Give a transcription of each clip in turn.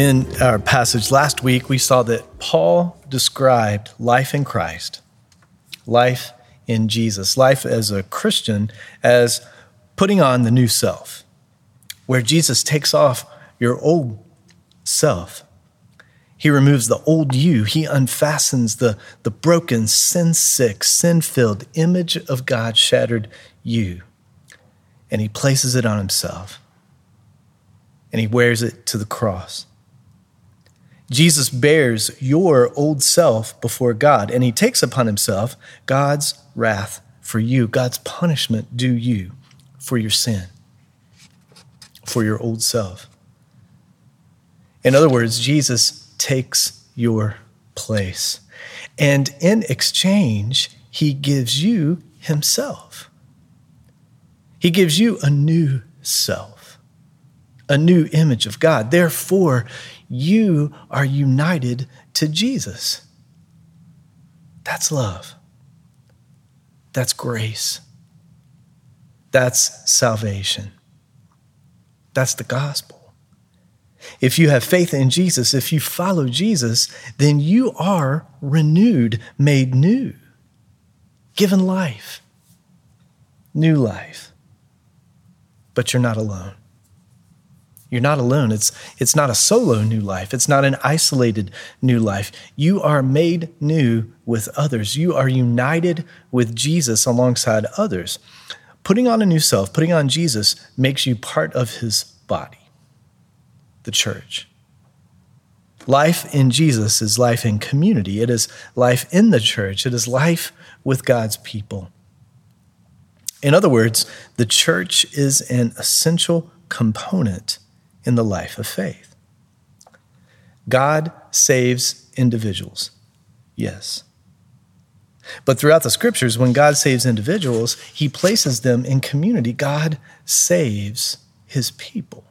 In our passage last week, we saw that Paul described life in Christ, life in Jesus, life as a Christian, as putting on the new self, where Jesus takes off your old self. He removes the old you. He unfastens the, the broken, sin sick, sin filled image of God shattered you. And he places it on himself. And he wears it to the cross. Jesus bears your old self before God, and he takes upon himself God's wrath for you, God's punishment due you for your sin, for your old self. In other words, Jesus takes your place. And in exchange, he gives you himself. He gives you a new self, a new image of God. Therefore, you are united to Jesus. That's love. That's grace. That's salvation. That's the gospel. If you have faith in Jesus, if you follow Jesus, then you are renewed, made new, given life, new life. But you're not alone. You're not alone. It's, it's not a solo new life. It's not an isolated new life. You are made new with others. You are united with Jesus alongside others. Putting on a new self, putting on Jesus, makes you part of his body, the church. Life in Jesus is life in community, it is life in the church, it is life with God's people. In other words, the church is an essential component in the life of faith. God saves individuals, yes. But throughout the scriptures, when God saves individuals, he places them in community. God saves his people.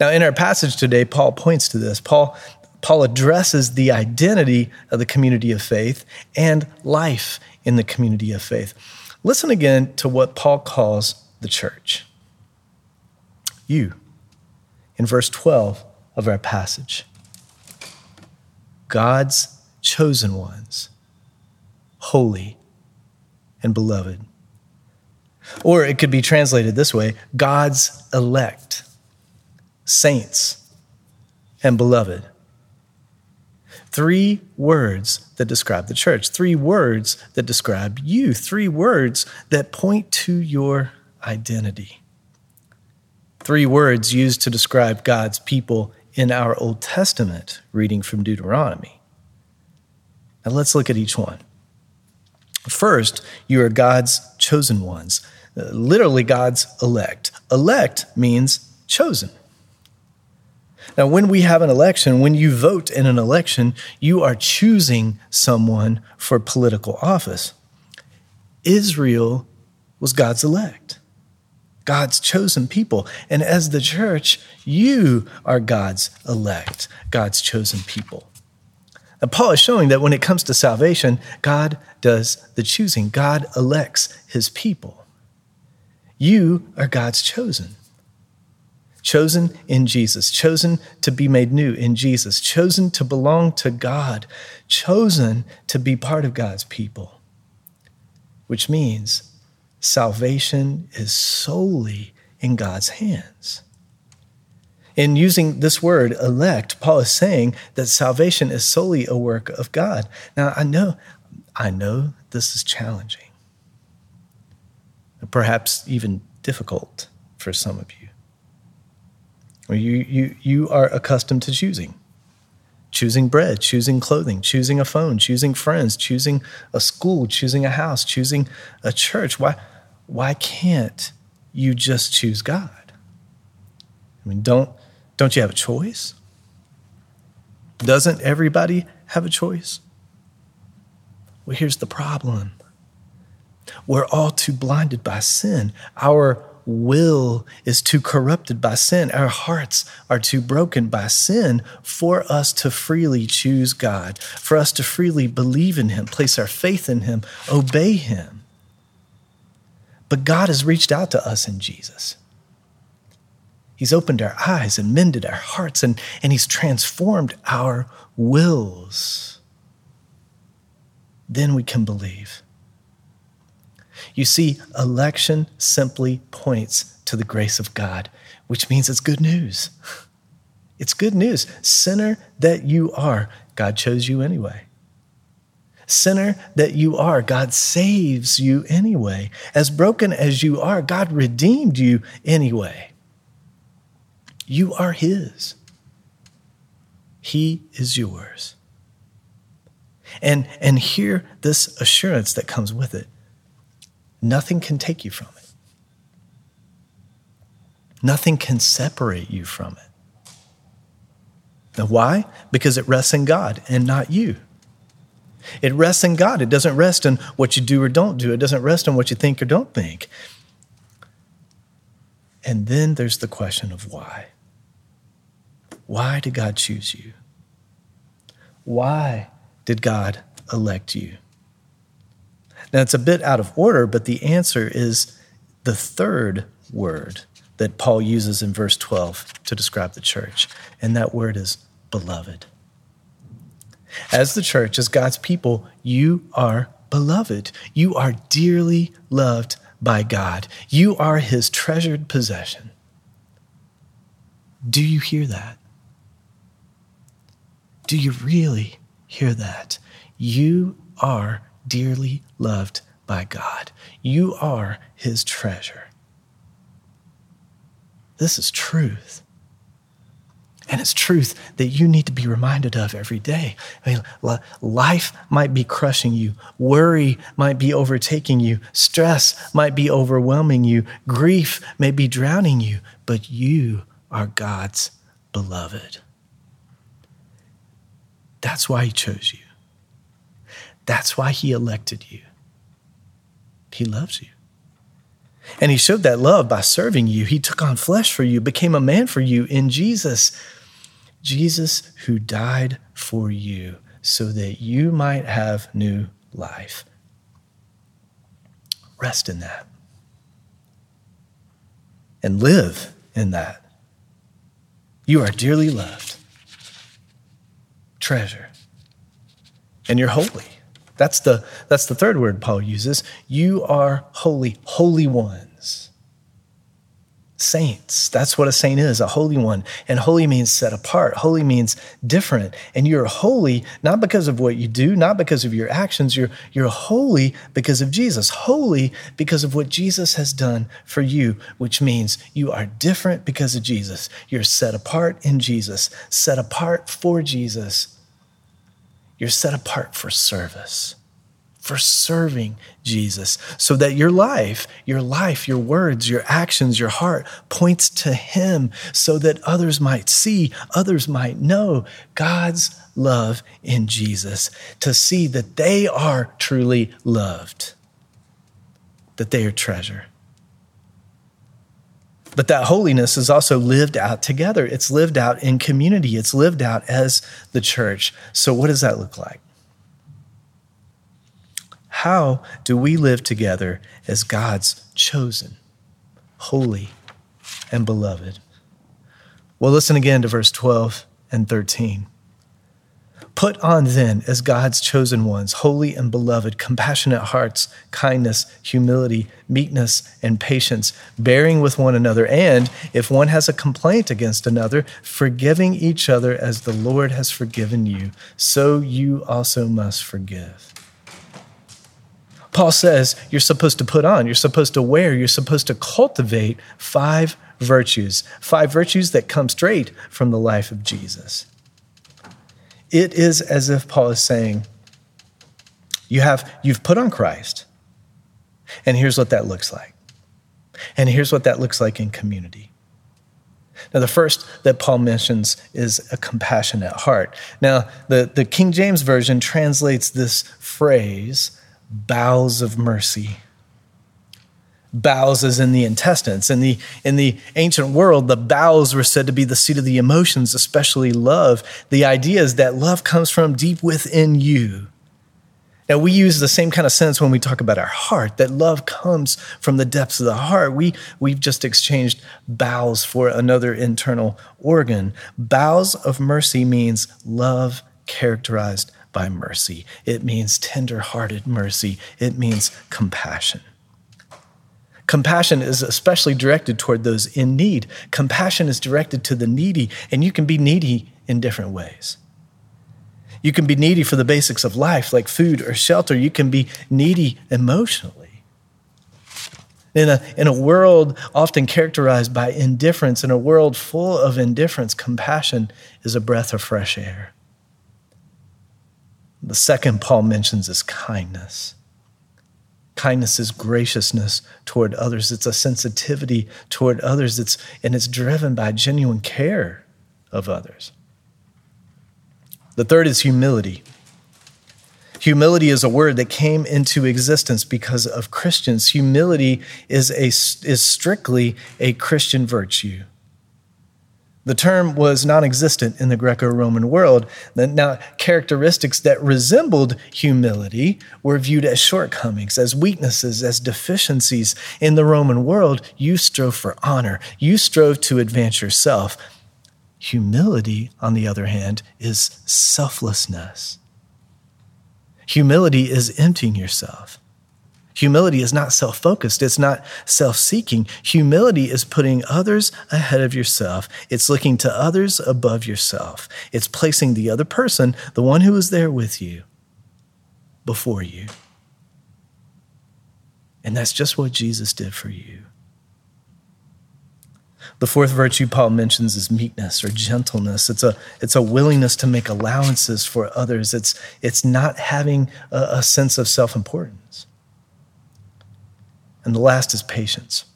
Now, in our passage today, Paul points to this. Paul, Paul addresses the identity of the community of faith and life in the community of faith. Listen again to what Paul calls the church you in verse 12 of our passage. God's chosen ones, holy and beloved. Or it could be translated this way God's elect, saints and beloved. Three words that describe the church, three words that describe you, three words that point to your identity three words used to describe God's people in our Old Testament reading from Deuteronomy. Now let's look at each one. First, you are God's chosen ones, literally God's elect. Elect means chosen. Now, when we have an election, when you vote in an election, you are choosing someone for political office. Israel was God's elect. God's chosen people. And as the church, you are God's elect, God's chosen people. Now, Paul is showing that when it comes to salvation, God does the choosing, God elects his people. You are God's chosen. Chosen in Jesus, chosen to be made new in Jesus, chosen to belong to God, chosen to be part of God's people, which means salvation is solely in God's hands. In using this word, elect, Paul is saying that salvation is solely a work of God. Now, I know, I know this is challenging, perhaps even difficult for some of you. You, you, you are accustomed to choosing choosing bread, choosing clothing, choosing a phone, choosing friends, choosing a school, choosing a house, choosing a church. Why, why can't you just choose God? I mean, don't, don't you have a choice? Doesn't everybody have a choice? Well, here's the problem we're all too blinded by sin. Our will is too corrupted by sin. Our hearts are too broken by sin for us to freely choose God, for us to freely believe in Him, place our faith in Him, obey Him. But God has reached out to us in Jesus. He's opened our eyes and mended our hearts, and, and He's transformed our wills. Then we can believe. You see, election simply points to the grace of God, which means it's good news. It's good news. Sinner that you are, God chose you anyway. Sinner that you are, God saves you anyway. As broken as you are, God redeemed you anyway. You are His, He is yours. And, and hear this assurance that comes with it nothing can take you from it, nothing can separate you from it. Now, why? Because it rests in God and not you. It rests in God. It doesn't rest in what you do or don't do. It doesn't rest on what you think or don't think. And then there's the question of why. Why did God choose you? Why did God elect you? Now, it's a bit out of order, but the answer is the third word that Paul uses in verse 12 to describe the church, and that word is beloved. As the church, as God's people, you are beloved. You are dearly loved by God. You are his treasured possession. Do you hear that? Do you really hear that? You are dearly loved by God. You are his treasure. This is truth. And it's truth that you need to be reminded of every day. I mean, life might be crushing you, worry might be overtaking you, stress might be overwhelming you, grief may be drowning you, but you are God's beloved. That's why he chose you. That's why he elected you. He loves you. And he showed that love by serving you. He took on flesh for you, became a man for you in Jesus. Jesus, who died for you so that you might have new life. Rest in that and live in that. You are dearly loved treasure. And you're holy. That's the, that's the third word Paul uses. You are holy, holy ones. Saints. That's what a saint is, a holy one. And holy means set apart. Holy means different. And you're holy not because of what you do, not because of your actions. You're, you're holy because of Jesus. Holy because of what Jesus has done for you, which means you are different because of Jesus. You're set apart in Jesus, set apart for Jesus you're set apart for service, for serving Jesus, so that your life, your life, your words, your actions, your heart points to Him, so that others might see, others might know God's love in Jesus, to see that they are truly loved, that they are treasure. But that holiness is also lived out together. It's lived out in community. It's lived out as the church. So, what does that look like? How do we live together as God's chosen, holy, and beloved? Well, listen again to verse 12 and 13. Put on then, as God's chosen ones, holy and beloved, compassionate hearts, kindness, humility, meekness, and patience, bearing with one another, and if one has a complaint against another, forgiving each other as the Lord has forgiven you, so you also must forgive. Paul says you're supposed to put on, you're supposed to wear, you're supposed to cultivate five virtues, five virtues that come straight from the life of Jesus. It is as if Paul is saying, you have, you've put on Christ, and here's what that looks like. And here's what that looks like in community. Now, the first that Paul mentions is a compassionate heart. Now, the, the King James Version translates this phrase, bowels of mercy. Bowels is in the intestines. In the, in the ancient world, the bowels were said to be the seat of the emotions, especially love. The idea is that love comes from deep within you. Now, we use the same kind of sense when we talk about our heart, that love comes from the depths of the heart. We, we've just exchanged bowels for another internal organ. Bowels of mercy means love characterized by mercy, it means tender hearted mercy, it means compassion. Compassion is especially directed toward those in need. Compassion is directed to the needy, and you can be needy in different ways. You can be needy for the basics of life, like food or shelter. You can be needy emotionally. In a, in a world often characterized by indifference, in a world full of indifference, compassion is a breath of fresh air. The second Paul mentions is kindness. Kindness is graciousness toward others. It's a sensitivity toward others. It's, and it's driven by genuine care of others. The third is humility. Humility is a word that came into existence because of Christians. Humility is, a, is strictly a Christian virtue. The term was non existent in the Greco Roman world. Now, characteristics that resembled humility were viewed as shortcomings, as weaknesses, as deficiencies. In the Roman world, you strove for honor, you strove to advance yourself. Humility, on the other hand, is selflessness. Humility is emptying yourself. Humility is not self focused, it's not self seeking. Humility is putting others ahead of yourself, it's looking to others above yourself. It's placing the other person, the one who is there with you, before you. And that's just what Jesus did for you. The fourth virtue Paul mentions is meekness or gentleness. It's a, it's a willingness to make allowances for others. It's, it's not having a, a sense of self importance. And the last is patience.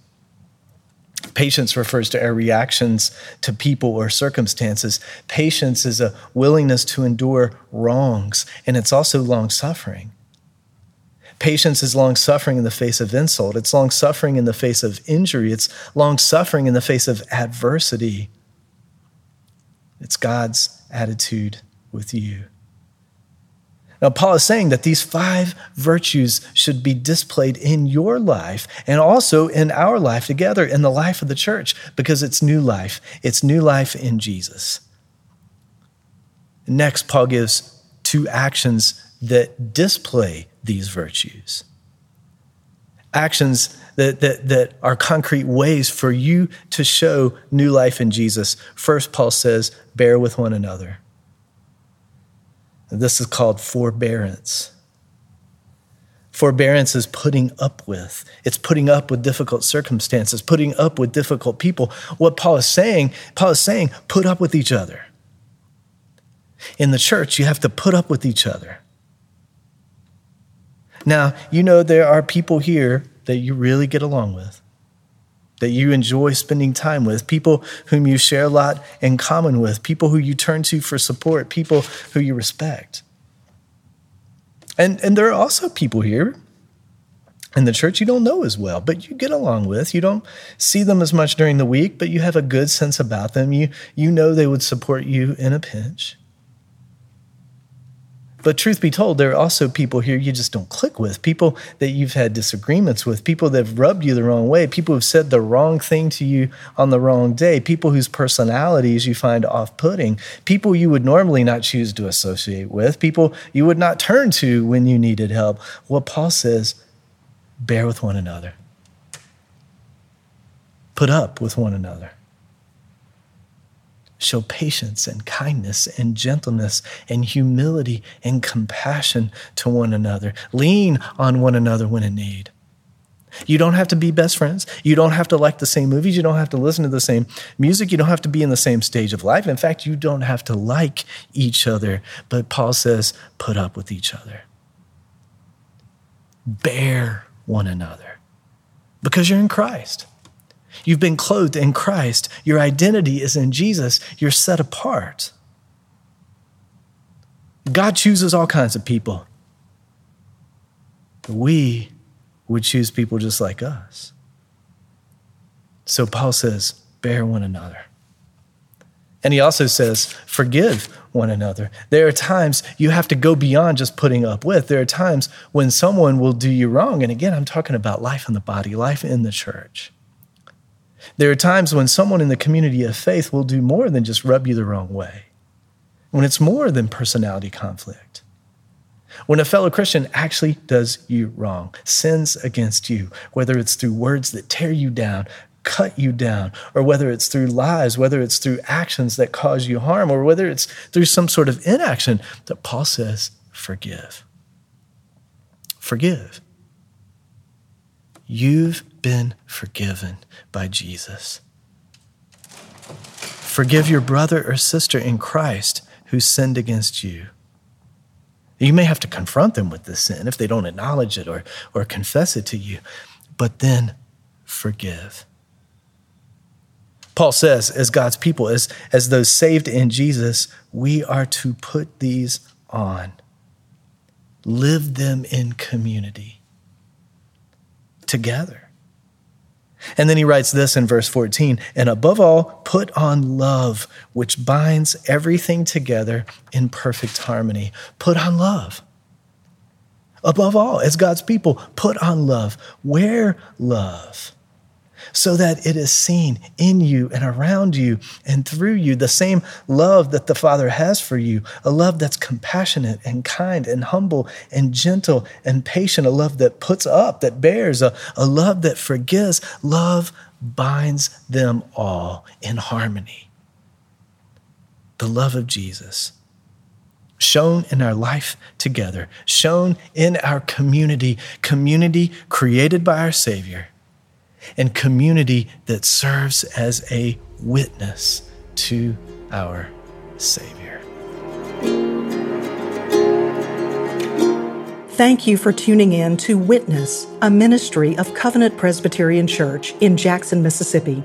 Patience refers to our reactions to people or circumstances. Patience is a willingness to endure wrongs, and it's also long suffering. Patience is long suffering in the face of insult. It's long suffering in the face of injury. It's long suffering in the face of adversity. It's God's attitude with you. Now, Paul is saying that these five virtues should be displayed in your life and also in our life together, in the life of the church, because it's new life. It's new life in Jesus. Next, Paul gives two actions that display these virtues. Actions that, that, that are concrete ways for you to show new life in Jesus. First, Paul says, bear with one another. This is called forbearance. Forbearance is putting up with. It's putting up with difficult circumstances, putting up with difficult people. What Paul is saying, Paul is saying, put up with each other. In the church, you have to put up with each other. Now, you know there are people here that you really get along with, that you enjoy spending time with, people whom you share a lot in common with, people who you turn to for support, people who you respect. And, and there are also people here in the church you don't know as well, but you get along with. You don't see them as much during the week, but you have a good sense about them. You, you know they would support you in a pinch. But truth be told, there are also people here you just don't click with, people that you've had disagreements with, people that have rubbed you the wrong way, people who've said the wrong thing to you on the wrong day, people whose personalities you find off putting, people you would normally not choose to associate with, people you would not turn to when you needed help. What Paul says, bear with one another, put up with one another show patience and kindness and gentleness and humility and compassion to one another. Lean on one another when in need. You don't have to be best friends. You don't have to like the same movies. You don't have to listen to the same music. You don't have to be in the same stage of life. In fact, you don't have to like each other. But Paul says, put up with each other. Bear one another because you're in Christ. You've been clothed in Christ. Your identity is in Jesus. You're set apart. God chooses all kinds of people. We would choose people just like us. So Paul says, bear one another. And he also says, forgive one another. There are times you have to go beyond just putting up with. There are times when someone will do you wrong. And again, I'm talking about life in the body, life in the church. There are times when someone in the community of faith will do more than just rub you the wrong way, when it's more than personality conflict. When a fellow Christian actually does you wrong, sins against you, whether it's through words that tear you down, cut you down, or whether it's through lies, whether it's through actions that cause you harm, or whether it's through some sort of inaction, that Paul says, forgive. Forgive. You've been forgiven by Jesus. Forgive your brother or sister in Christ who sinned against you. You may have to confront them with this sin if they don't acknowledge it or, or confess it to you, but then forgive. Paul says, as God's people, as, as those saved in Jesus, we are to put these on, live them in community together. And then he writes this in verse 14 and above all, put on love, which binds everything together in perfect harmony. Put on love. Above all, as God's people, put on love. Wear love so that it is seen in you and around you and through you the same love that the Father has for you, a love that's compassionate and kind and humble and gentle and patient, a love that puts up, that bears, a, a love that forgives. Love binds them all in harmony. The love of Jesus shown in our life together, shown in our community, community created by our Savior, and community that serves as a witness to our Savior. Thank you for tuning in to Witness, a ministry of Covenant Presbyterian Church in Jackson, Mississippi.